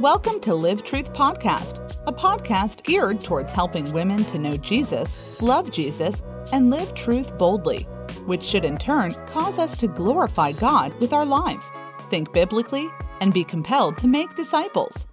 Welcome to Live Truth Podcast, a podcast geared towards helping women to know Jesus, love Jesus, and live truth boldly, which should in turn cause us to glorify God with our lives, think biblically, and be compelled to make disciples.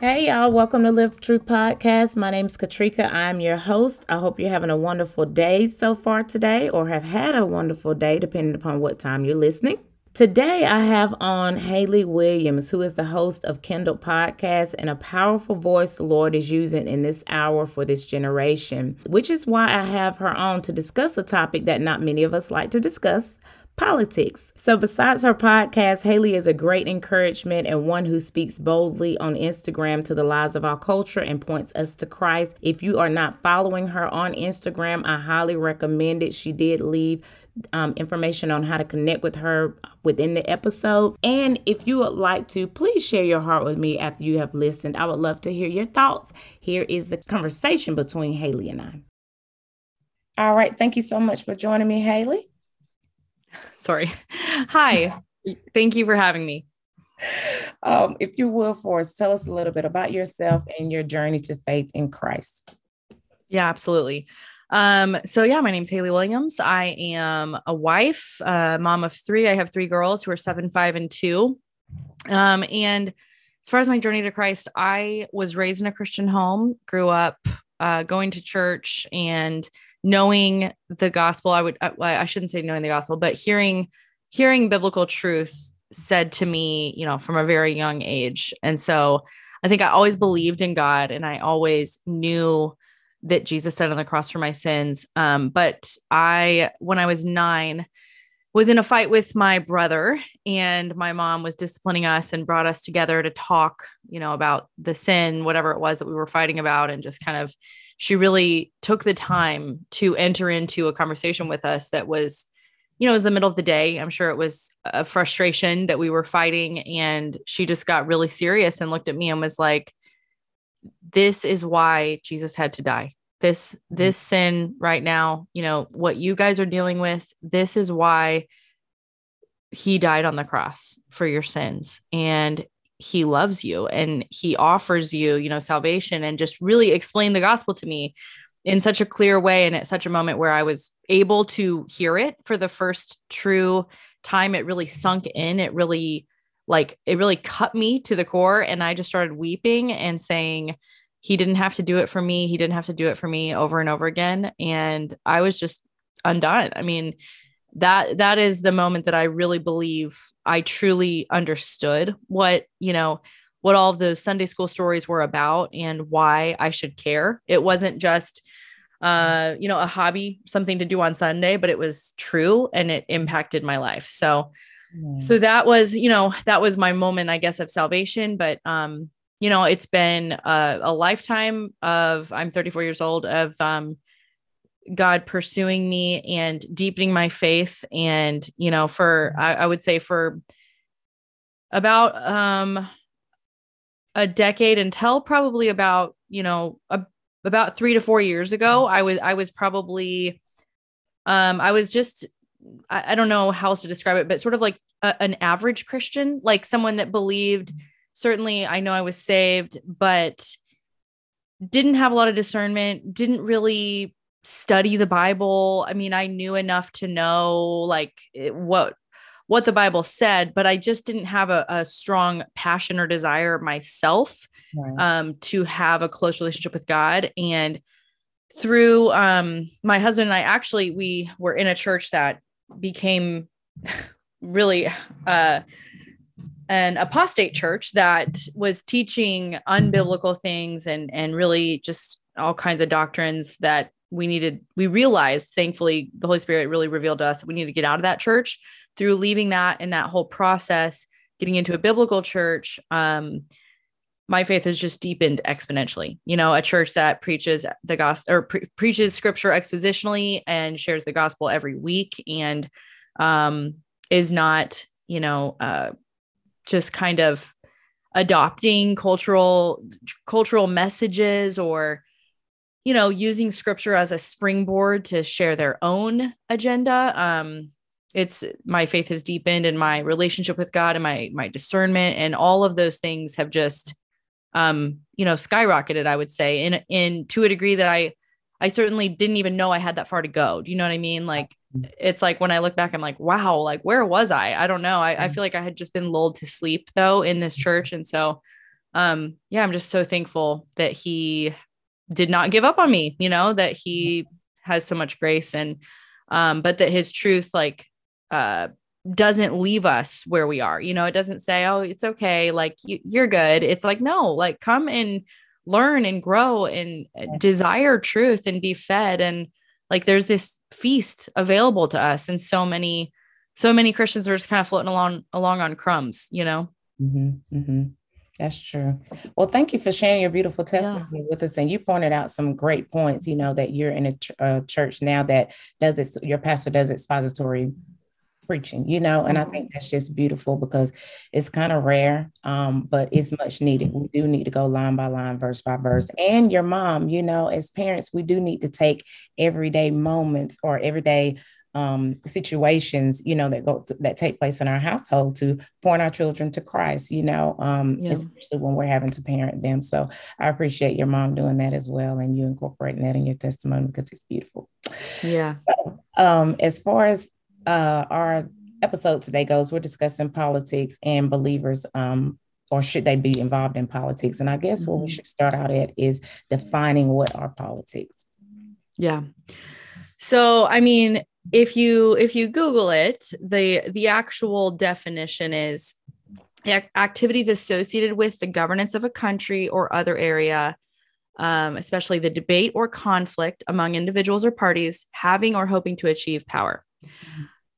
Hey, y'all, welcome to Live Truth Podcast. My name is Katrika. I'm your host. I hope you're having a wonderful day so far today or have had a wonderful day, depending upon what time you're listening. Today, I have on Haley Williams, who is the host of Kindle Podcast and a powerful voice the Lord is using in this hour for this generation, which is why I have her on to discuss a topic that not many of us like to discuss politics. So, besides her podcast, Haley is a great encouragement and one who speaks boldly on Instagram to the lies of our culture and points us to Christ. If you are not following her on Instagram, I highly recommend it. She did leave um, information on how to connect with her within the episode. And if you would like to, please share your heart with me after you have listened. I would love to hear your thoughts. Here is the conversation between Haley and I. All right. Thank you so much for joining me, Haley. Sorry. Hi. Thank you for having me. Um, if you will, for us, tell us a little bit about yourself and your journey to faith in Christ. Yeah, absolutely. Um, so yeah, my name's Haley Williams. I am a wife, uh, mom of three. I have three girls who are seven, five, and two. Um, and as far as my journey to Christ, I was raised in a Christian home, grew up uh, going to church and knowing the gospel. I would, uh, I shouldn't say knowing the gospel, but hearing, hearing biblical truth said to me, you know, from a very young age. And so I think I always believed in God and I always knew that Jesus died on the cross for my sins. Um, but I, when I was nine, was in a fight with my brother, and my mom was disciplining us and brought us together to talk, you know, about the sin, whatever it was that we were fighting about, and just kind of, she really took the time to enter into a conversation with us that was, you know, it was the middle of the day. I'm sure it was a frustration that we were fighting, and she just got really serious and looked at me and was like, this is why Jesus had to die. This mm-hmm. this sin right now, you know, what you guys are dealing with, this is why he died on the cross for your sins and he loves you and he offers you, you know, salvation and just really explain the gospel to me in such a clear way and at such a moment where I was able to hear it for the first true time it really sunk in. It really like it really cut me to the core and i just started weeping and saying he didn't have to do it for me. He didn't have to do it for me over and over again. And i was just undone. I mean that that is the moment that i really believe i truly understood what you know what all those sunday school stories were about and why i should care. It wasn't just uh you know a hobby something to do on sunday but it was true and it impacted my life. So so that was, you know, that was my moment, I guess, of salvation. But, um, you know, it's been a, a lifetime of, I'm 34 years old, of um, God pursuing me and deepening my faith. And, you know, for, I, I would say for about um, a decade until probably about, you know, a, about three to four years ago, I was, I was probably, um, I was just I, I don't know how else to describe it, but sort of like a, an average Christian, like someone that believed. Certainly, I know I was saved, but didn't have a lot of discernment, didn't really study the Bible. I mean, I knew enough to know like what what the Bible said, but I just didn't have a, a strong passion or desire myself right. um, to have a close relationship with God. And through um, my husband and I, actually, we were in a church that became really uh, an apostate church that was teaching unbiblical things and and really just all kinds of doctrines that we needed we realized thankfully the holy spirit really revealed to us that we need to get out of that church through leaving that and that whole process getting into a biblical church um, my faith has just deepened exponentially. You know, a church that preaches the gospel or pre- preaches scripture expositionally and shares the gospel every week and um, is not, you know, uh, just kind of adopting cultural cultural messages or you know using scripture as a springboard to share their own agenda um it's my faith has deepened and my relationship with God and my my discernment and all of those things have just um you know skyrocketed I would say in in to a degree that I I certainly didn't even know I had that far to go. Do you know what I mean? Like it's like when I look back I'm like wow like where was I? I don't know. I, I feel like I had just been lulled to sleep though in this church and so um yeah I'm just so thankful that he did not give up on me you know that he has so much grace and um but that his truth like uh doesn't leave us where we are you know it doesn't say oh it's okay like you, you're good it's like no like come and learn and grow and desire truth and be fed and like there's this feast available to us and so many so many christians are just kind of floating along along on crumbs you know mm-hmm, mm-hmm. That's true. Well, thank you for sharing your beautiful testimony yeah. with us. And you pointed out some great points, you know, that you're in a, ch- a church now that does it, your pastor does expository preaching, you know, and I think mm-hmm. that's just beautiful because it's kind of rare, um, but it's much needed. We do need to go line by line, verse by verse. And your mom, you know, as parents, we do need to take everyday moments or everyday um, situations, you know, that go to, that take place in our household to point our children to Christ, you know, um, yeah. especially when we're having to parent them. So I appreciate your mom doing that as well, and you incorporating that in your testimony because it's beautiful. Yeah. So, um, as far as uh, our episode today goes, we're discussing politics and believers um, or should they be involved in politics? And I guess mm-hmm. what we mm-hmm. should start out at is defining what are politics. Yeah. So, I mean, if you if you google it the the actual definition is activities associated with the governance of a country or other area um, especially the debate or conflict among individuals or parties having or hoping to achieve power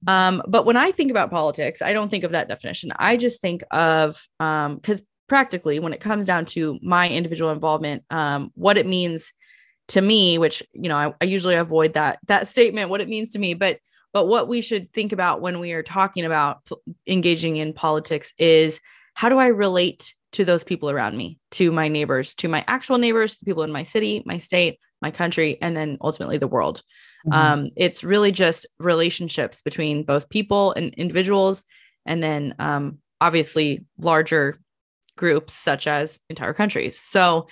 um, but when i think about politics i don't think of that definition. I just think of because um, practically when it comes down to my individual involvement um, what it means to me which you know I, I, usually avoid that that statement what it means to me but but what we should think about when we are talking about p- engaging in politics is how do i relate to those people around me to my neighbors to my actual neighbors the people in my city my state my country and then ultimately the world mm-hmm. um, it's really just relationships between both people and individuals and then um, obviously larger groups such as entire countries so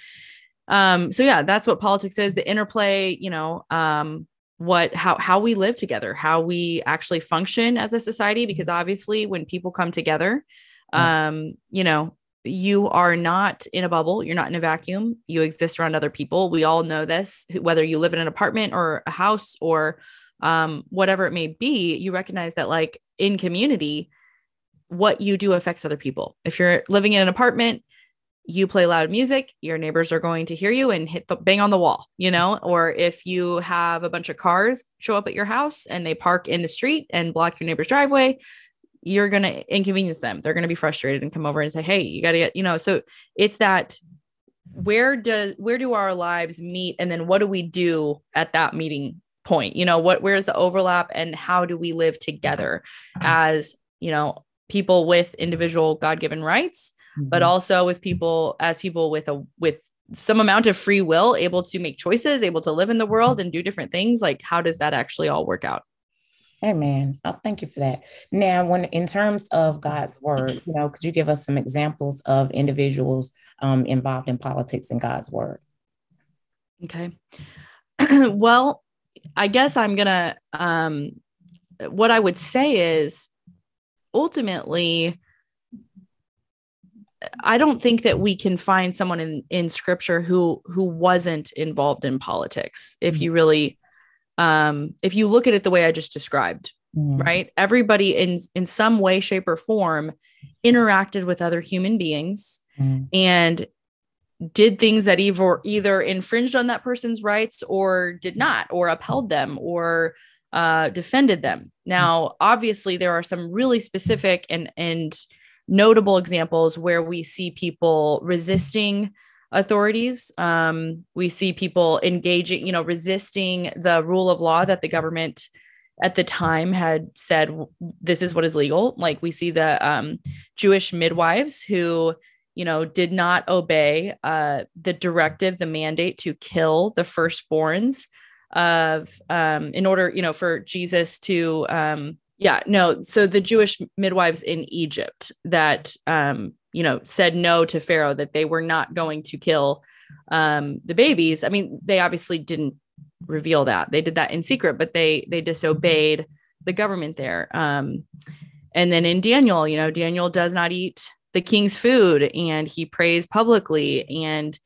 um so yeah that's what politics is the interplay you know um what how how we live together how we actually function as a society because obviously when people come together um you know you are not in a bubble you're not in a vacuum you exist around other people we all know this whether you live in an apartment or a house or um whatever it may be you recognize that like in community what you do affects other people if you're living in an apartment you play loud music, your neighbors are going to hear you and hit the bang on the wall, you know? Or if you have a bunch of cars show up at your house and they park in the street and block your neighbor's driveway, you're going to inconvenience them. They're going to be frustrated and come over and say, "Hey, you got to get, you know." So it's that where does where do our lives meet and then what do we do at that meeting point? You know, what where's the overlap and how do we live together as, you know, people with individual God-given rights mm-hmm. but also with people as people with a with some amount of free will able to make choices able to live in the world and do different things like how does that actually all work out Amen. Oh, thank you for that. Now, when in terms of God's word, you know, could you give us some examples of individuals um, involved in politics in God's word? Okay. well, I guess I'm gonna. Um, what I would say is, ultimately, I don't think that we can find someone in in scripture who who wasn't involved in politics. If mm-hmm. you really um if you look at it the way I just described, mm-hmm. right? Everybody in in some way shape or form interacted with other human beings mm-hmm. and did things that either either infringed on that person's rights or did not or upheld them or uh defended them. Now, obviously there are some really specific and and notable examples where we see people resisting authorities. Um, we see people engaging, you know, resisting the rule of law that the government at the time had said this is what is legal. Like we see the um, Jewish midwives who, you know, did not obey uh, the directive, the mandate to kill the firstborns of um, in order, you know, for Jesus to um, Yeah, no. So the Jewish midwives in Egypt that um, you know, said no to Pharaoh that they were not going to kill um the babies. I mean, they obviously didn't reveal that. They did that in secret, but they they disobeyed the government there. Um and then in Daniel, you know, Daniel does not eat the king's food and he prays publicly and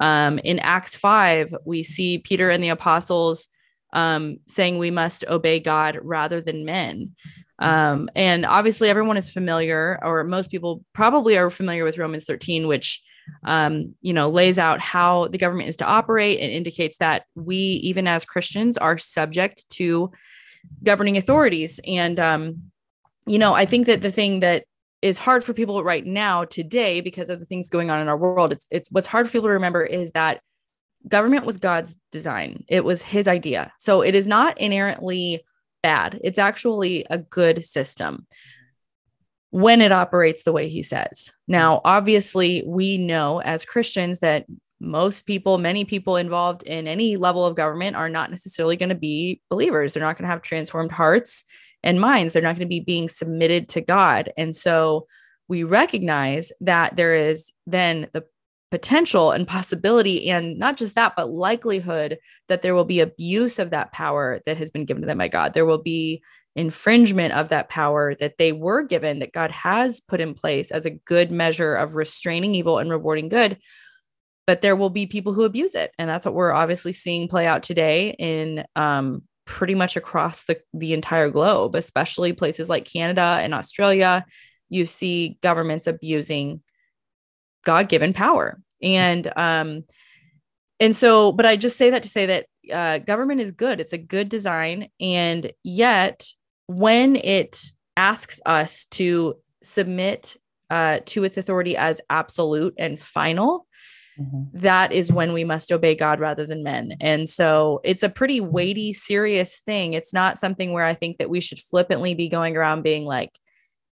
um, in Acts 5, we see Peter and the apostles um, saying we must obey God rather than men. Um, and obviously, everyone is familiar, or most people probably are familiar with Romans 13, which um, you know lays out how the government is to operate and indicates that we, even as Christians, are subject to governing authorities. And um, you know, I think that the thing that is hard for people right now today because of the things going on in our world. It's it's what's hard for people to remember is that government was God's design. It was his idea. So it is not inherently bad. It's actually a good system when it operates the way he says. Now, obviously, we know as Christians that most people, many people involved in any level of government are not necessarily going to be believers. They're not going to have transformed hearts and minds. They're not going to be being submitted to God. And so we recognize that there is then the potential and possibility, and not just that, but likelihood that there will be abuse of that power that has been given to them by God. There will be infringement of that power that they were given, that God has put in place as a good measure of restraining evil and rewarding good. But there will be people who abuse it. And that's what we're obviously seeing play out today in um, pretty much across the, the entire globe, especially places like Canada and Australia. You see governments abusing God given power. And, um, and so, but I just say that to say that uh, government is good. It's a good design. And yet, when it asks us to submit uh, to its authority as absolute and final, mm-hmm. that is when we must obey God rather than men. And so it's a pretty weighty, serious thing. It's not something where I think that we should flippantly be going around being like,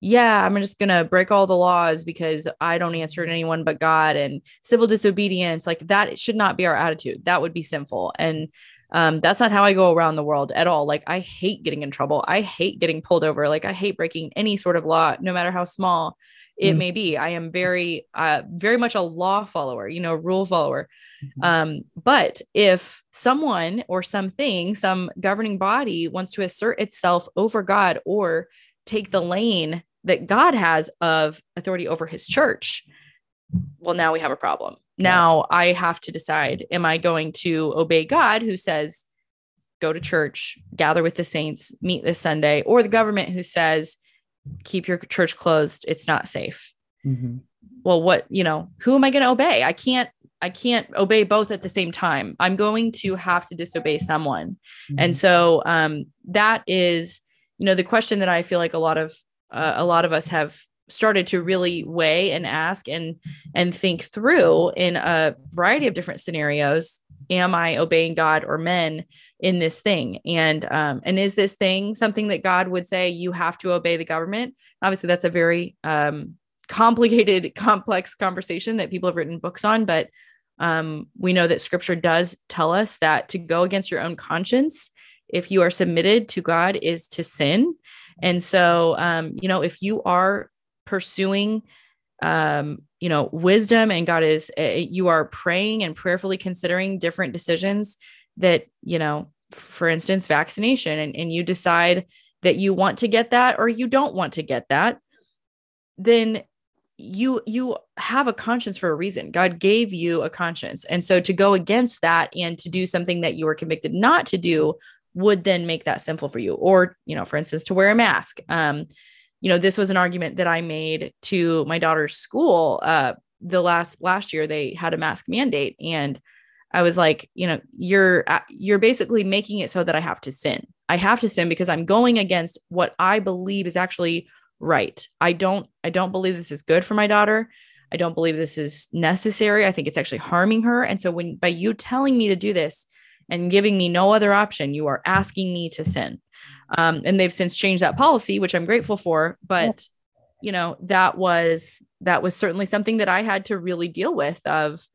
yeah, I'm just going to break all the laws because I don't answer to anyone but God and civil disobedience. Like that should not be our attitude. That would be sinful. And um, that's not how I go around the world at all. Like, I hate getting in trouble. I hate getting pulled over. Like, I hate breaking any sort of law, no matter how small it mm may be. I am very, uh, very much a law follower, you know, rule follower. Mm-hmm. Um, but if someone or something, some governing body wants to assert itself over God or take the lane that God has of authority over his church, well, now we have a problem. Now I have to decide am I going to obey God who says, go to church, gather with the saints, meet this Sunday, or the government who says, keep your church closed. It's not safe. Mm-hmm. Well, what, you know, who am I going to obey? I can't, I can't obey both at the same time. I'm going to have to disobey someone. Mm-hmm. And so um, that is, you know, the question that I feel like a lot of, uh, a lot of us have started to really weigh and ask and and think through in a variety of different scenarios. Am i obeying god or men in this thing? And um, and is this thing something that god would say you have to obey the government? Obviously that's a very um, complicated complex conversation that people have written books on but um, we know that scripture does tell us that to go against your own conscience if you are submitted to god is to sin and so um, you know if you are pursuing um, you know, wisdom and God is uh, you are praying and prayerfully considering different decisions that, you know, for instance, vaccination, and, and you decide that you want to get that or you don't want to get that, then you you have a conscience for a reason. God gave you a conscience. And so to go against that and to do something that you were convicted not to do would then make that simple for you. Or, you know, for instance, to wear a mask. Um, you know, this was an argument that I made to my daughter's school. Uh, the last last year they had a mask mandate, and I was like, you know, you're you're basically making it so that I have to sin. I have to sin because I'm going against what I believe is actually right. I don't I don't believe this is good for my daughter. I don't believe this is necessary. I think it's actually harming her. And so when by you telling me to do this and giving me no other option, you are asking me to sin. Um, and they've since changed that policy, which I'm grateful for. But you know, that was that was certainly something that I had to really deal with. Of,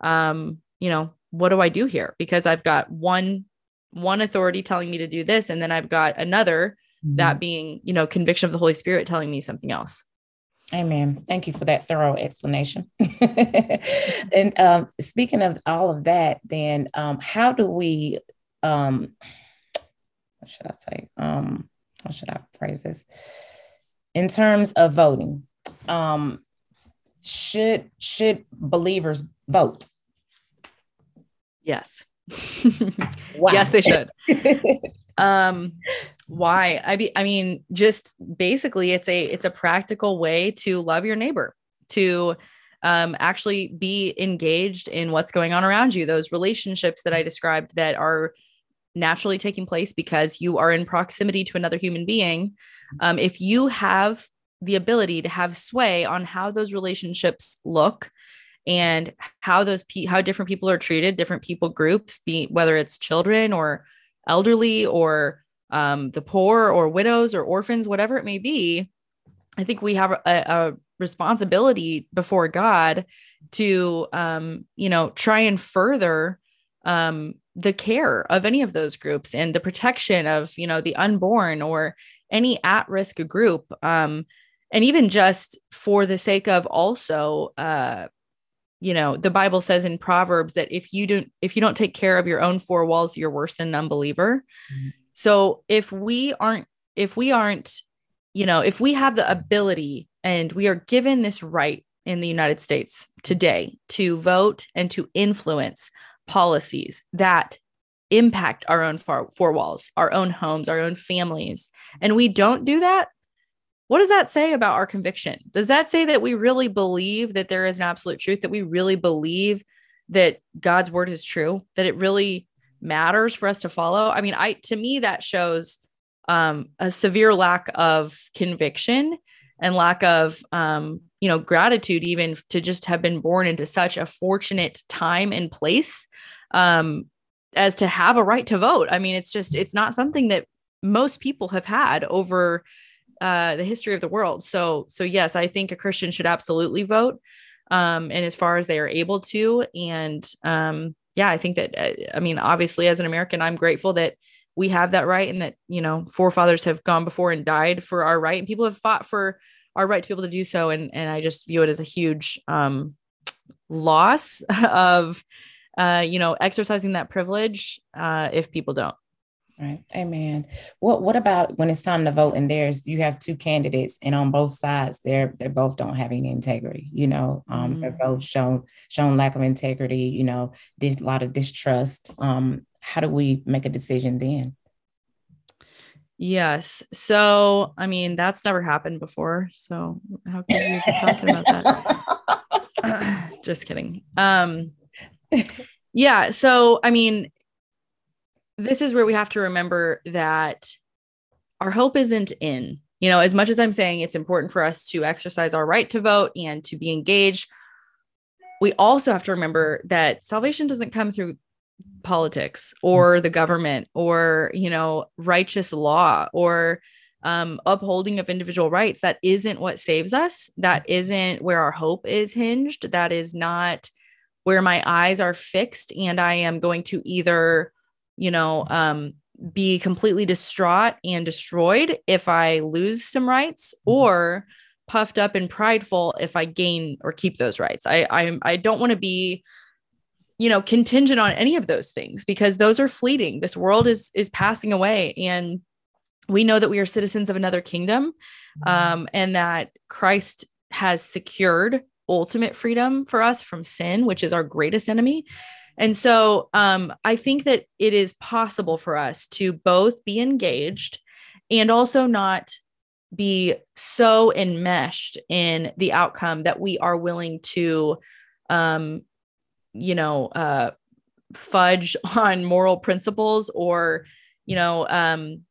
um, you know, what do I do here? Because I've got one one authority telling me to do this, and then I've got another mm-hmm. that being, you know, conviction of the Holy Spirit telling me something else. Amen. Thank you for that thorough explanation. and um, speaking of all of that, then um, how do we, um, what should I say? Um, how should I phrase this? In terms of voting, um, should should believers vote? Yes. yes, they should. um, why? I be, I mean, just basically, it's a it's a practical way to love your neighbor, to um, actually be engaged in what's going on around you. Those relationships that I described that are naturally taking place because you are in proximity to another human being. Um, if you have the ability to have sway on how those relationships look and how those pe- how different people are treated different people groups be whether it's children or elderly or um, the poor or widows or orphans whatever it may be i think we have a, a responsibility before god to um, you know try and further um, the care of any of those groups and the protection of you know the unborn or any at-risk group um, and even just for the sake of also uh you know the bible says in proverbs that if you don't if you don't take care of your own four walls you're worse than an unbeliever mm-hmm. So if we aren't if we aren't you know if we have the ability and we are given this right in the united states today to vote and to influence policies that impact our own four, walls our own homes our own families and we don't do that what does that say about our conviction? Does that say that we really believe that there is an absolute truth, that we really believe that God's word is true, that it really matters for us to follow? I mean, I to me that shows um, a severe lack of conviction and lack of um, you know gratitude even to just have been born into such a fortunate time and place um, as to have a right to vote. I mean, it's just it's not something that most people have had over uh, the history of the world. So, so yes, I think a Christian should absolutely vote, um, and as far as they are able to. And um, yeah, I think that uh, I mean, obviously, as an American, I'm grateful that we have that right, and that you know, forefathers have gone before and died for our right, and people have fought for our right to be able to do so. And and I just view it as a huge um, loss of uh, you know exercising that privilege uh, if people don't. Right. Amen. What what about when it's time to vote and there's you have two candidates and on both sides they're they both don't have any integrity, you know. Um mm-hmm. they're both shown shown lack of integrity, you know, there's a lot of distrust. Um, how do we make a decision then? Yes. So I mean that's never happened before. So how can you be talking about that? Just kidding. Um yeah. So I mean this is where we have to remember that our hope isn't in, you know, as much as I'm saying it's important for us to exercise our right to vote and to be engaged, we also have to remember that salvation doesn't come through politics or the government or, you know, righteous law or um, upholding of individual rights. That isn't what saves us. That isn't where our hope is hinged. That is not where my eyes are fixed. And I am going to either you know, um, be completely distraught and destroyed if I lose some rights mm-hmm. or puffed up and prideful if I gain or keep those rights. I I, I don't want to be you know contingent on any of those things because those are fleeting. This world is is passing away and we know that we are citizens of another kingdom mm-hmm. um, and that Christ has secured ultimate freedom for us from sin, which is our greatest enemy. And so um, I think that it is possible for us to both be engaged and also not be so enmeshed in the outcome that we are willing to, um, you know, uh, fudge on moral principles or, you know, um,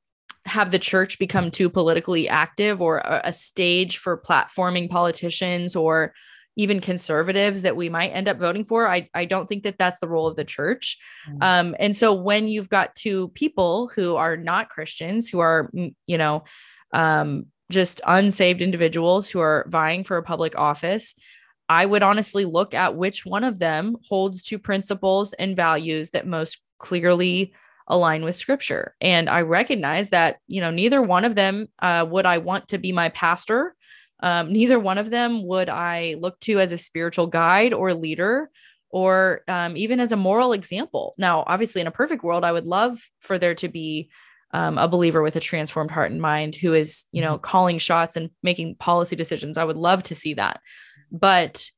have the church become too politically active or a, stage for platforming politicians or even conservatives that we might end up voting for. I, I don't think that that's the role of the church. Mm-hmm. Um, and so when you've got two people who are not Christians, who are, mm, you know, um, just unsaved individuals who are vying for a public office, I would honestly look at which one of them holds to principles and values that most clearly align with scripture. And I recognize that, you know, neither one of them uh, would I want to be my pastor. Um, neither one of them would I look to as a spiritual guide or leader or um, even as a moral example. Now, obviously, in a perfect world, I would love for there to be um, a believer with a transformed heart and mind who is, you know, mm-hmm. calling shots and making policy decisions. I would love to see that. But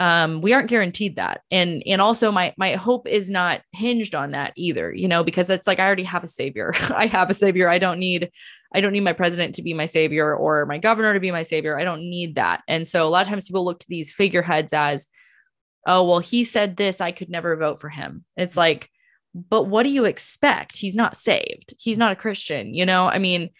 um, we aren't guaranteed that. And and also my my hope is not hinged on that either you know because it's like i already have a savior. I have a savior. I don't need i don't need my president to be my savior or my governor to be my savior. I don't need that. And so a lot of times people look to these figureheads as oh well he said this. I could never vote for him. It's like but what do you expect? He's not saved. He's not a christian you know? I mean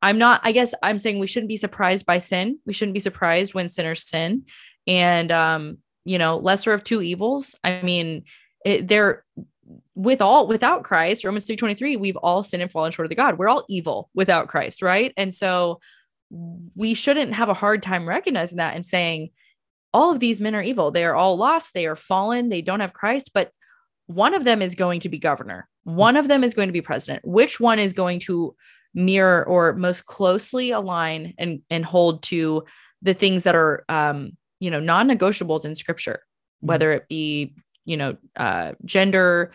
i'm not i guess i'm saying we shouldn't be surprised by sin. We shouldn't be surprised when sinners sin and um you know lesser of two evils. I mean it, they're with all without christ romans 3.23 we've all sinned and fallen short of the god. We're all evil without christ right? And so we shouldn't have a hard time recognizing that and saying all of these men are evil. They are all lost. They are fallen. They don't have christ. But one of them is going to be governor. One of them is going to be president. Which one is going to mirror or most closely align and and hold to the things that are um you know non-negotiables in scripture mm-hmm. whether it be you know uh, gender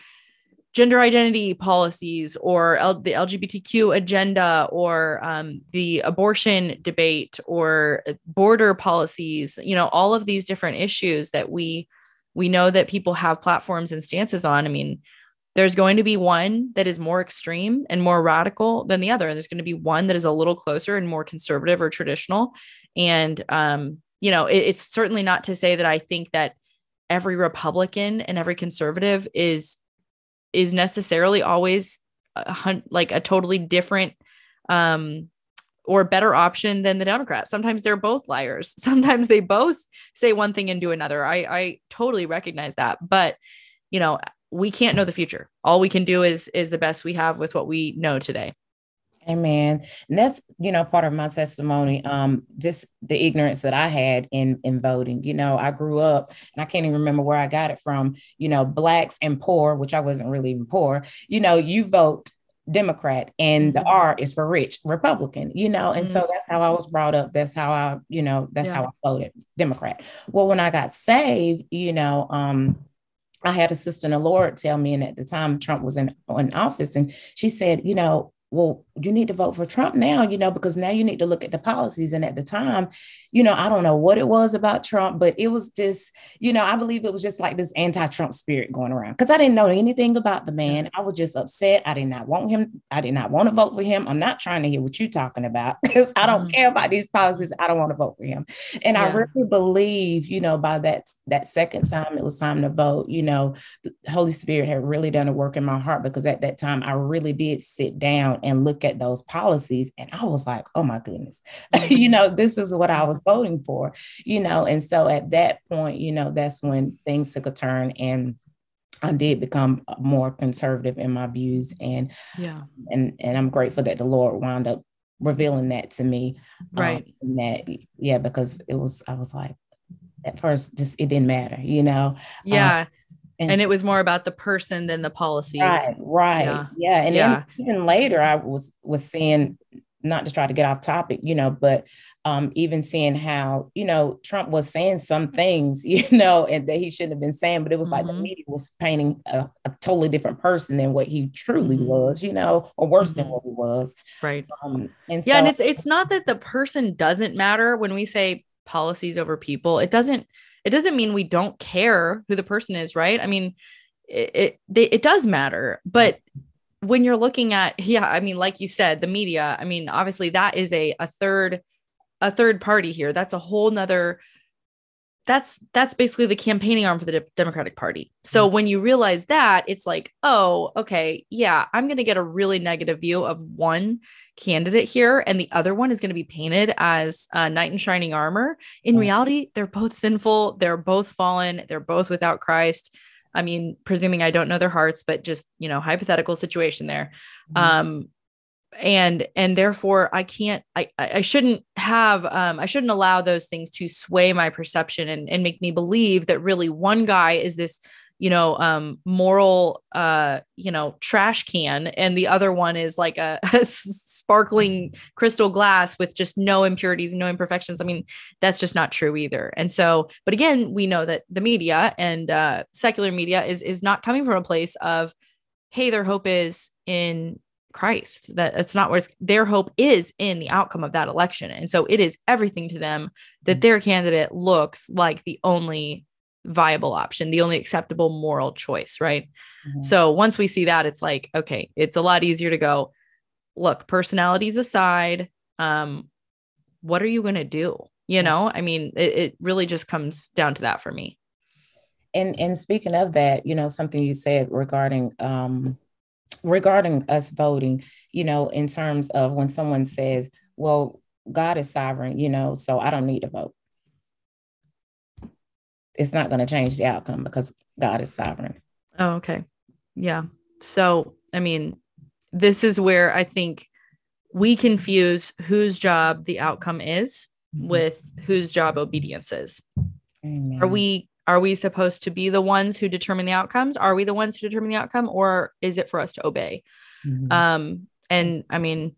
gender identity policies or L- the lgbtq agenda or um, the abortion debate or border policies you know all of these different issues that we we know that people have platforms and stances on i mean there's going to be one that is more extreme and more radical than the other and there's going to be one that is a little closer and more conservative or traditional and um, you know, it, it's certainly not to say that I think that every Republican and every conservative is is necessarily always a, like a totally different um or better option than the Democrats. Sometimes they're both liars. Sometimes they both say one thing and do another. I I totally recognize that, but you know, we can't know the future. All we can do is is the best we have with what we know today. Amen. And that's, you know, part of my testimony. Um, just the ignorance that I had in in voting. You know, I grew up and I can't even remember where I got it from, you know, blacks and poor, which I wasn't really even poor, you know, you vote Democrat and the mm-hmm. R is for rich, Republican, you know, and mm-hmm. so that's how I was brought up. That's how I, you know, that's yeah. how I voted Democrat. Well, when I got saved, you know, um, I had a sister in the Lord tell me, and at the time Trump was in, in office, and she said, you know, well, you need to vote for Trump now, you know, because now you need to look at the policies. And at the time, you know, I don't know what it was about Trump, but it was just, you know, I believe it was just like this anti Trump spirit going around because I didn't know anything about the man. I was just upset. I did not want him. I did not want to vote for him. I'm not trying to hear what you're talking about because I don't mm-hmm. care about these policies. I don't want to vote for him. And yeah. I really believe, you know, by that, that second time it was time to vote, you know, the Holy Spirit had really done a work in my heart because at that time I really did sit down and look at those policies. And I was like, oh my goodness, you know, this is what I was voting for, you know. And so at that point, you know, that's when things took a turn and I did become more conservative in my views. And yeah, and and I'm grateful that the Lord wound up revealing that to me. Um, right. Um, that yeah, because it was I was like at first just it didn't matter, you know. Yeah. Um, and, and, it was more about the person than the policies. Right, right. Yeah. yeah. And yeah. even later I was was seeing not to try to get off topic, you know, but um, even seeing how, you know, Trump was saying some things, you know, and that he shouldn't have been saying, but it was mm-hmm. like the mm-hmm. media was painting a, a, totally different person than what he truly mm-hmm. was, you know, or worse mm-hmm. than what he was. Right. Um, and yeah, so- and it's it's not that the person doesn't matter when we say policies over people. It doesn't it doesn't mean we don't care who the person is, right? I mean, it it, it does matter, but when you're looking at yeah, I mean, like you said, the media. I mean, obviously that is a a third a third party here. That's a whole nother that's that's basically the campaigning arm for the De- Democratic Party. So mm-hmm. when you realize that, it's like, oh, okay, yeah, I'm going to get a really negative view of one candidate here, and the other one is going to be painted as a knight in shining armor. In mm-hmm. reality, they're both sinful. They're both fallen. They're both without Christ. I mean, presuming I don't know their hearts, but just you know, hypothetical situation there. Mm-hmm. Um, and and therefore i can't i i shouldn't have um i shouldn't allow those things to sway my perception and, and make me believe that really one guy is this you know, um, moral, uh, you know, trash can, and the other one is like a, a sparkling crystal glass with just no impurities no imperfections. I mean, that's just not true either. And so, but again, we know that the media and uh, secular media is is not coming from a place of, hey, their hope is in Christ. That it's not where their hope is in the outcome of that election. And so it is everything to them that their candidate looks like the only viable option, the only acceptable moral choice, right? Mm-hmm. So once we see that, it's like, okay, it's a lot easier to go, look, personalities aside, um, what are you going to do? You know, I mean, it, it really just comes down to that for me. And and speaking of that, you know, something you said regarding um regarding us voting, you know, in terms of when someone says, well, God is sovereign, you know, so I don't need to vote. It's not going to change the outcome because God is sovereign. Oh, okay. Yeah. So, I mean, this is where I think we confuse whose job the outcome is mm-hmm. with whose job obedience is. Amen. Are we are we supposed to be the ones who determine the outcomes are we the ones who determine the outcome or is it for us to obey mm-hmm. um and i mean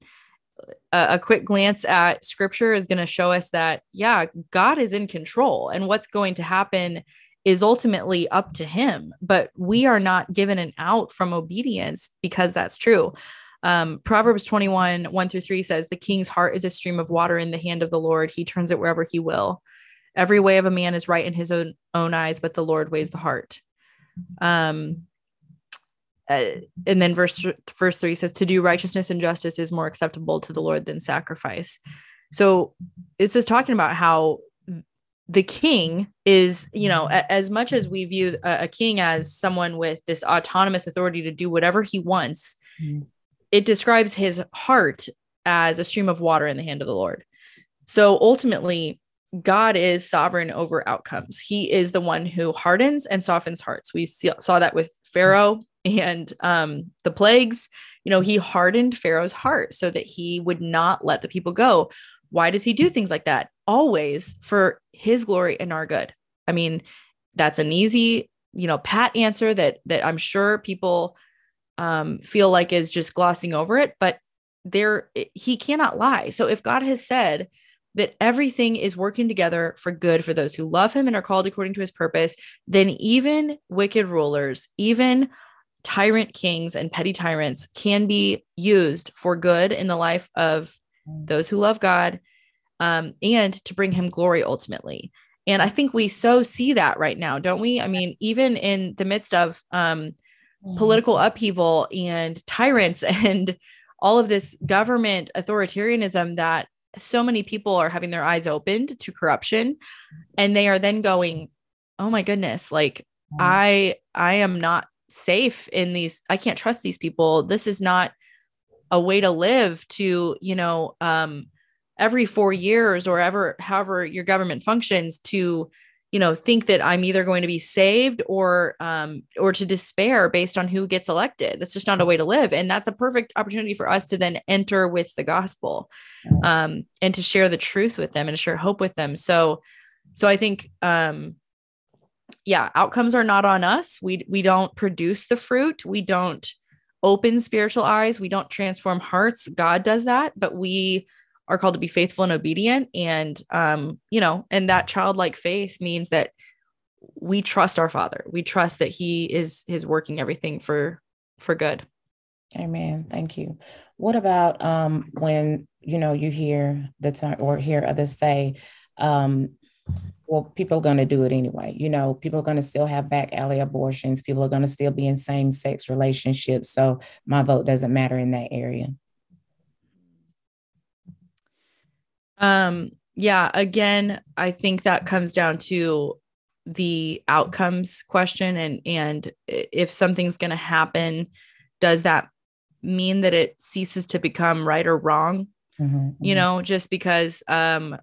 a, a quick glance at scripture is going to show us that yeah god is in control and what's going to happen is ultimately up to him but we are not given an out from obedience because that's true um, Proverbs 21, 1 through 3 says, The king's heart is a stream of water in the hand of the Lord. He turns it wherever he will. Every way of a man is right in his own own eyes, but the Lord weighs the heart. Um, uh, and then verse verse three says, "To do righteousness and justice is more acceptable to the Lord than sacrifice." So this is talking about how the king is, you know, a, as much as we view a, a, king as someone with this autonomous authority to do whatever he wants, mm-hmm. it describes his heart as a stream of water in the hand of the Lord. So ultimately, God is sovereign over outcomes. He is the one who hardens and softens hearts. We see, saw that with Pharaoh and um, the plagues. You know, he hardened Pharaoh's heart so that he would not let the people go. Why does he do things like that? Always for his glory and our good. I mean, that's an easy, you know, pat answer that that I'm sure people um, feel like is just glossing over it, but there he cannot lie. So if God has said that everything is working together for good for those who love him and are called according to his purpose, then even wicked rulers, even tyrant kings and petty tyrants can be used for good in the life of those who love God um, and to bring him glory ultimately. And I think we so see that right now, don't we? I mean, even in the midst of um, mm-hmm. political upheaval and tyrants and all of this government authoritarianism that so many people are having their eyes opened to corruption and they are then going oh my goodness like i i am not safe in these i can't trust these people. This is not a way to live to you know um every 4 years or ever however your government functions to you know think that i'm either going to be saved or um or to despair based on who gets elected. That's just not a way to live. And that's a perfect opportunity for us to then enter with the gospel um and to share the truth with them and share hope with them. So so i think um yeah outcomes are not on us. We we don't produce the fruit. We don't open spiritual eyes. We don't transform hearts. God does that. But we are called to be faithful and obedient. And um you know and that childlike faith means that we trust our father. We trust that he is is working everything for for good. Amen. Thank you. What about um when you know you hear the time or hear others say um well people are going to do it anyway. You know people are going to still have back alley abortions. People are going to still be in same sex relationships. So my vote doesn't matter in that area Um, yeah, again, I think that comes down to the outcomes question and and if something's going to happen, does that mean that it ceases to become right or wrong? Mm-hmm, you mm-hmm. know, just because um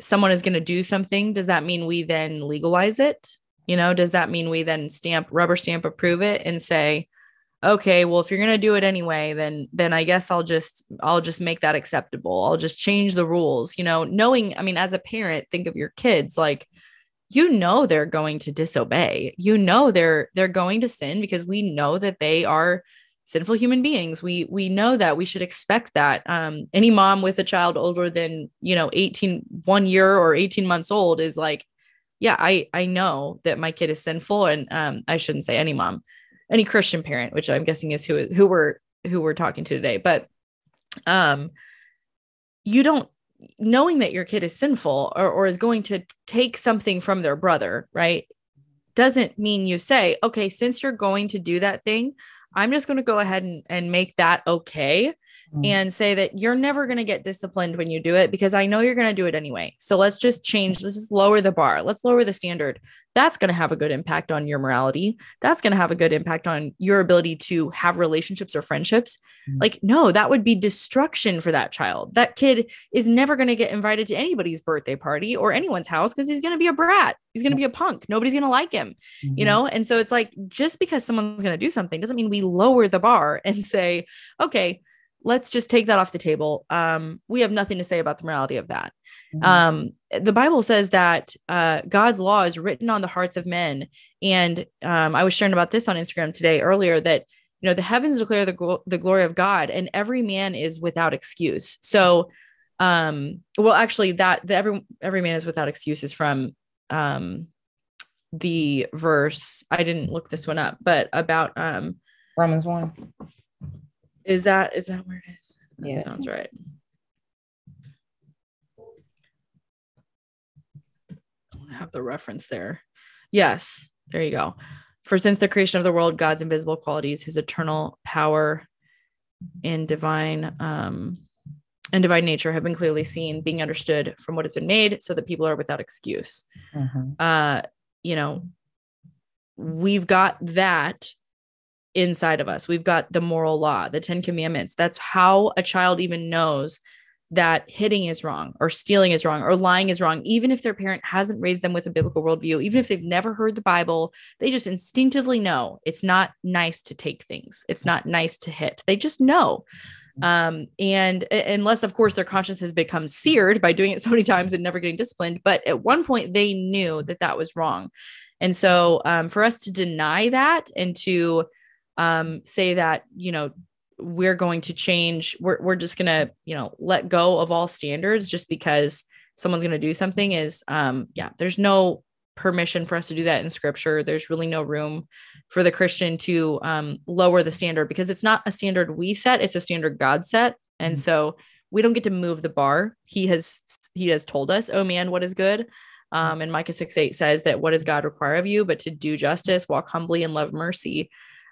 someone is going to do something, does that mean we then legalize it? You know, does that mean we then stamp rubber stamp approve it and say, okay well if you're going to do it anyway then then i guess i'll just i'll just make that acceptable. I'll just change the rules you know knowing i mean as a parent think of your kids like you know they're going to disobey. You know they're they're going to sin because we know that they are sinful human beings. We we know that we should expect that. Um any mom with a child older than you know 18 one year or 18 months old is like yeah i i know that my kid is sinful and um i shouldn't say any mom any christian parent which i'm guessing is who who we're who we're talking to today but um you don't knowing that your kid is sinful or, or is going to take something from their brother, right? Doesn't mean you say, okay, since you're going to do that thing, I'm just going to go ahead and, and make that okay mm. and say that you're never going to get disciplined when you do it because I know you're going to do it anyway. So let's just change, let's just lower the bar, let's lower the standard. That's going to have a good impact on your morality. That's going to have a good impact on your ability to have relationships or friendships. Mm. Like, no, that would be destruction for that child. That kid is never going to get invited to anybody's birthday party or anyone's house because he's going to be a brat. He's going to be a punk. Nobody's going to like him, mm-hmm. you know? And so it's like, just because someone's going to do something doesn't mean we lower the bar and say, okay, let's just take that off the table. Um, we have nothing to say about the morality of that. Mm-hmm. Um, the Bible says that uh, God's law is written on the hearts of men. And um, I was sharing about this on Instagram today earlier that, you know, the heavens declare the, the glory of God and every man is without excuse. So, um, well, actually that the every, every man is without excuse is from, um, the verse, I didn't look this one up, but about, um, Romans one. Is that is that where it is? That yeah. sounds right. I want to have the reference there. Yes, there you go. For since the creation of the world, God's invisible qualities, his eternal power and divine um and divine nature have been clearly seen, being understood from what has been made, so that people are without excuse. Mm-hmm. Uh, you know, we've got that inside of us. We've got the moral law, the 10 commandments. That's how a child even knows that hitting is wrong or stealing is wrong or lying is wrong, even if their parent hasn't raised them with a biblical worldview, even if they've never heard the Bible, they just instinctively know it's not nice to take things. It's not nice to hit. They just know. Um, and unless, of course, their conscience has become seared by doing it so many times and never getting disciplined, but at one point they knew that that was wrong. And so, um, for us to deny that and to um, say that, you know, we're going to change, we're, we're just going to, you know, let go of all standards just because someone's going to do something is, um, yeah, there's no permission for us to do that in scripture. There's really no room for the Christian to um, lower the standard because it's not a standard we set, it's a standard God set. And mm-hmm. so we don't get to move the bar. He has he has told us, oh man, what is good. Um, and Micah 6 8 says that what does God require of you but to do justice, walk humbly, and love mercy.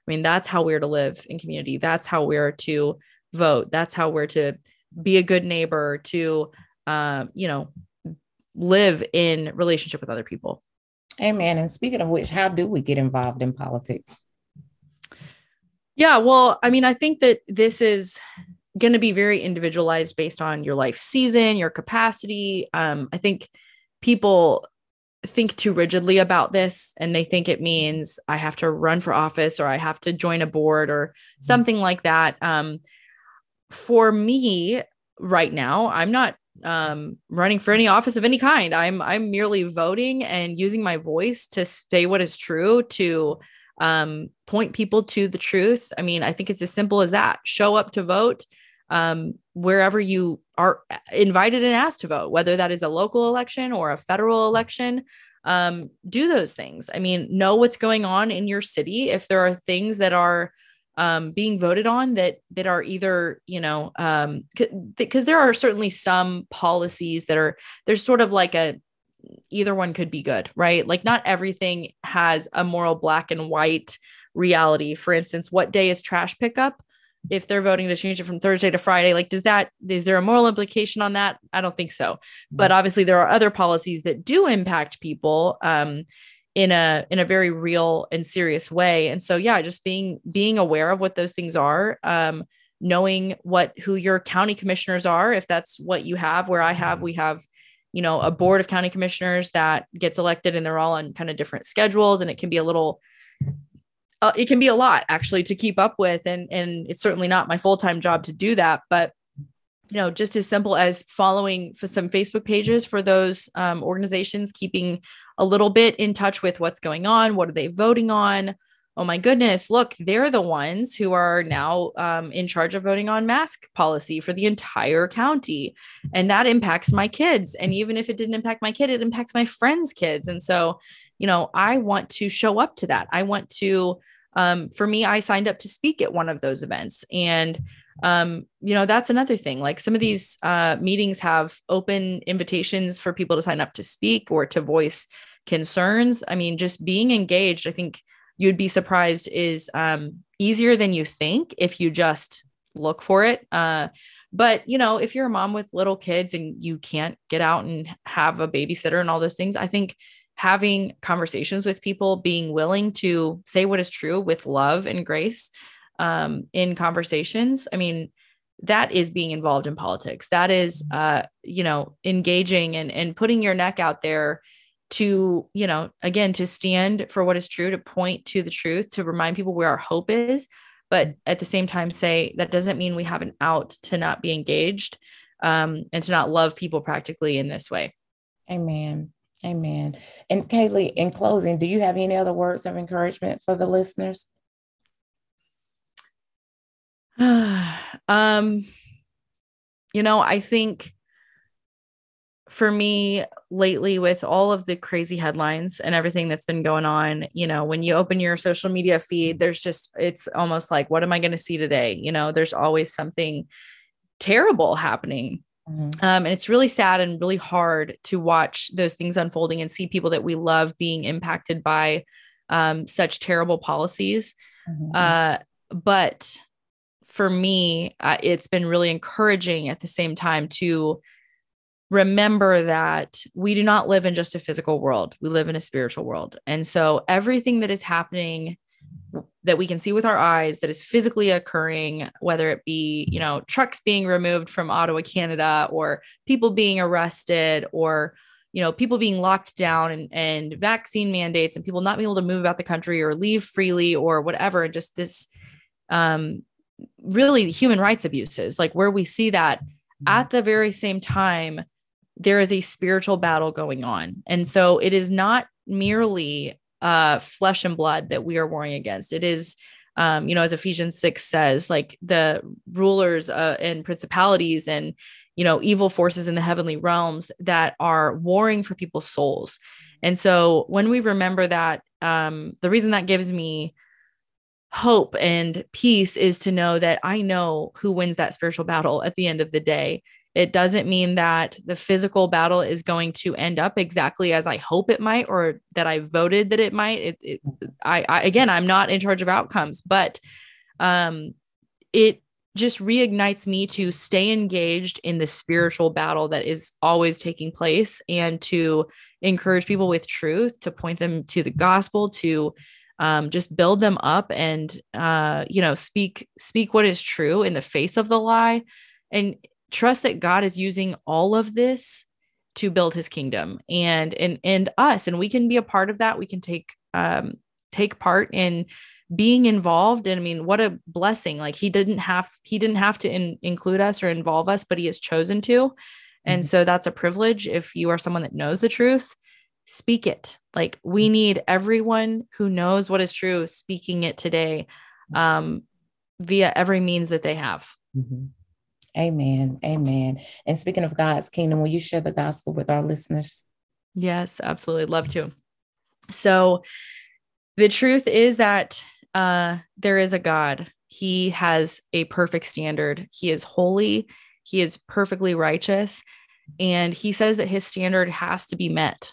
I mean, that's how we're to live in community. That's how we're to vote. That's how we're to be a good neighbor, to, um, you know, live in relationship with other people. Amen. And speaking of which, how do we get involved in politics? Yeah, well, I mean, I think that this is going to be very individualized based on your life season, your capacity. Um, I think people think too rigidly about this and they think it means I have to run for office or I have to join a board or mm-hmm. something like that. Um, for me right now, I'm not um, running for any office of any kind. I'm I'm merely voting and using my voice to say what is true to um, point people to the truth. I mean, I think it's as simple as that. Show up to vote um, wherever you are invited and asked to vote, whether that is a local election or a federal election. Um, do those things. I mean, know what's going on in your city. If there are things that are um, being voted on that that are either you know um, because c- there are certainly some policies that are there's sort of like a either one could be good, right? Like not everything has a moral black and white reality. For instance, what day is trash pickup? If they're voting to change it from Thursday to Friday, like does that is there a moral implication on that? I don't think so. But obviously there are other policies that do impact people um, in a in a very real and serious way. And so yeah, just being being aware of what those things are, um, knowing what who your county commissioners are, if that's what you have. Where I have, we have you know a board of county commissioners that gets elected and they're all on kind of different schedules and it can be a little uh, it can be a lot actually to keep up with and and it's certainly not my full-time job to do that but you know just as simple as following for some facebook pages for those um, organizations keeping a little bit in touch with what's going on. What are they voting on? oh my goodness, look, they're the ones who are now um, in charge of voting on mask policy for the entire county. And that impacts my kids. And even if it didn't impact my kid, it impacts my friends' kids. And so, you know, I want to show up to that. I want to, um, for me, I signed up to speak at one of those events. And, um, you know, that's another thing. Like some of these uh, meetings have open invitations for people to sign up to speak or to voice concerns. I mean, just being engaged, I think you'd be surprised is um, easier than you think if you just look for it. Uh, but you know, if you're a mom with little kids and you can't get out and have a babysitter and all those things, I think having conversations with people, being willing to say what is true with love and grace um, in conversations. I mean, that is being involved in politics. That is, uh, you know, engaging and and putting your neck out there to, you know, again, to stand for what is true, to point to the truth, to remind people where our hope is, but at the same time say that doesn't mean we have an out to not be engaged um, and to not love people practically in this way. Amen. Amen. And Kaylee, in closing, do you have any other words of encouragement for the listeners? um, you know, I think for me lately with all of the crazy headlines and everything that's been going on you know when you open your social media feed there's just it's almost like what am i going to see today you know there's always something terrible happening mm-hmm. um, and it's really sad and really hard to watch those things unfolding and see people that we love being impacted by um, such terrible policies mm-hmm. uh, but for me uh, it's been really encouraging at the same time to remember that we do not live in just a physical world, we live in a spiritual world. And so everything that is happening that we can see with our eyes that is physically occurring whether it be you know trucks being removed from Ottawa Canada or people being arrested or you know people being locked down and, and vaccine mandates and people not being able to move about the country or leave freely or whatever and just this um really human rights abuses like where we see that mm-hmm. at the very same time there is a spiritual battle going on. And so it is not merely uh, flesh and blood that we are warring against. It is, um, you know, as Ephesians 6 says, like the rulers uh, and principalities and, you know, evil forces in the heavenly realms that are warring for people's souls. And so when we remember that, um, the reason that gives me hope and peace is to know that I know who wins that spiritual battle at the end of the day. It doesn't mean that the physical battle is going to end up exactly as I hope it might or that I voted that it might. It, it I, I again, I'm not in charge of outcomes, but um, it just reignites me to stay engaged in the spiritual battle that is always taking place and to encourage people with truth, to point them to the gospel, to um, just build them up and uh, you know speak speak what is true in the face of the lie and trust that God is using all of this to build his kingdom and and and us and we can be a part of that. We can take um take part in being involved. And i mean what a blessing. Like he didn't have he didn't have to in, include us or involve us but he has chosen to. And mm-hmm. so that's a privilege. If you are someone that knows the truth speak it. Like we mm-hmm. need everyone who knows what is true speaking it today um via every means that they have. Mm-hmm. Amen. Amen. And speaking of God's kingdom, will you share the gospel with our listeners? Yes, absolutely. Love to. So, the truth is that uh, there is a God. He has a perfect standard. He is holy. He is perfectly righteous. And he says that his standard has to be met.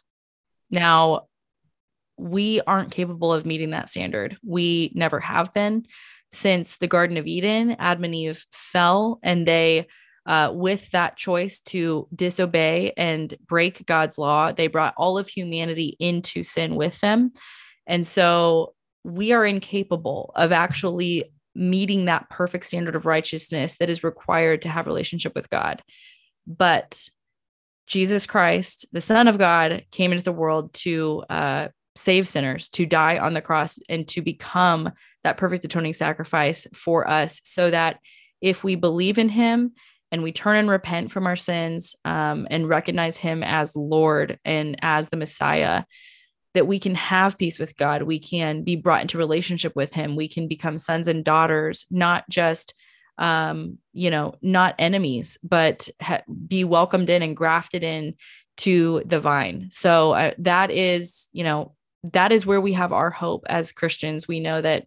Now, we aren't capable of meeting that standard. We never have been since the Garden of Eden, Adam and Eve fell, and they, uh, with that choice to disobey and break God's law, they brought all of humanity into sin with them. And so we are incapable of actually meeting that perfect standard of righteousness that is required to have relationship with God. But Jesus Christ, the Son of God, came into the world to uh, save sinners, to die on the cross, and to become that perfect atoning sacrifice for us so that if we believe in him and we turn and repent from our sins um, and recognize him as Lord and as the Messiah, that we can have peace with God. We can be brought into relationship with Him. We can become sons and daughters, not just, um, you know, not enemies, but ha- be welcomed in and grafted in to the vine. So uh, that is, you know, that is where we have our hope as Christians. We know that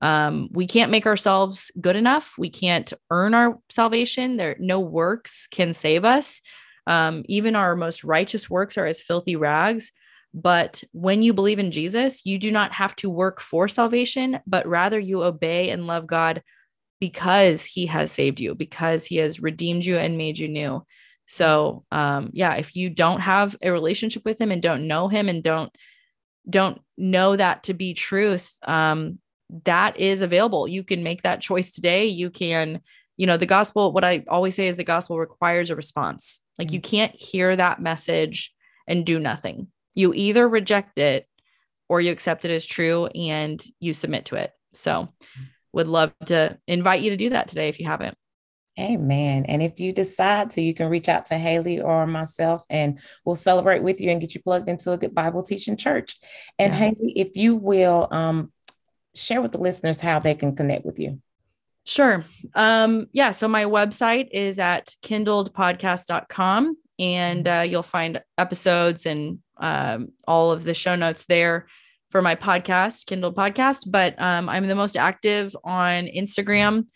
um, we can't make ourselves good enough. We can't earn our salvation. There, no works can save us. Um, even our most righteous works are as filthy rags. But when you believe in Jesus, you do not have to work for salvation, but rather you obey and love God because he has saved you, because he has redeemed you and made you new. So, um, yeah, if you don't have a relationship with him and don't know him and don't don't know that to be truth, um, that is available. You can make that choice today. You can, you know, the gospel. What I always say is the gospel requires a response. Like you mm. can't hear that message and do nothing you either reject it or you accept it as true and you submit to it. So, would love to invite you to do that today if you haven't. Amen. And if you decide to, you can reach out to Haley or myself and we'll celebrate with you and get you plugged into a good Bible teaching church. And yeah. Haley, if you will um, share with the listeners how they can connect with you. Sure. Um, yeah. So my website is at kindledpodcast.com and uh, you'll find episodes and um, all of the show notes there for my podcast, Kindled podcast. But um, I'm the most active on Instagram,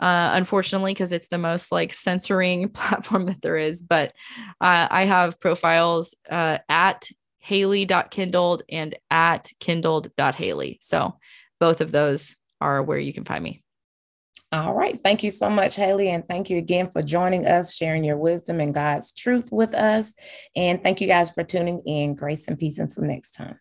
uh, unfortunately, because it's the most like censoring platform that there is. But uh, I have profiles uh, at haley.kindled and at kindled.haley. So both of those are where you can find me. All right. Thank you so much, Haley. And thank you again for joining us, sharing your wisdom and God's truth with us. And thank you guys for tuning in. Grace and peace until next time.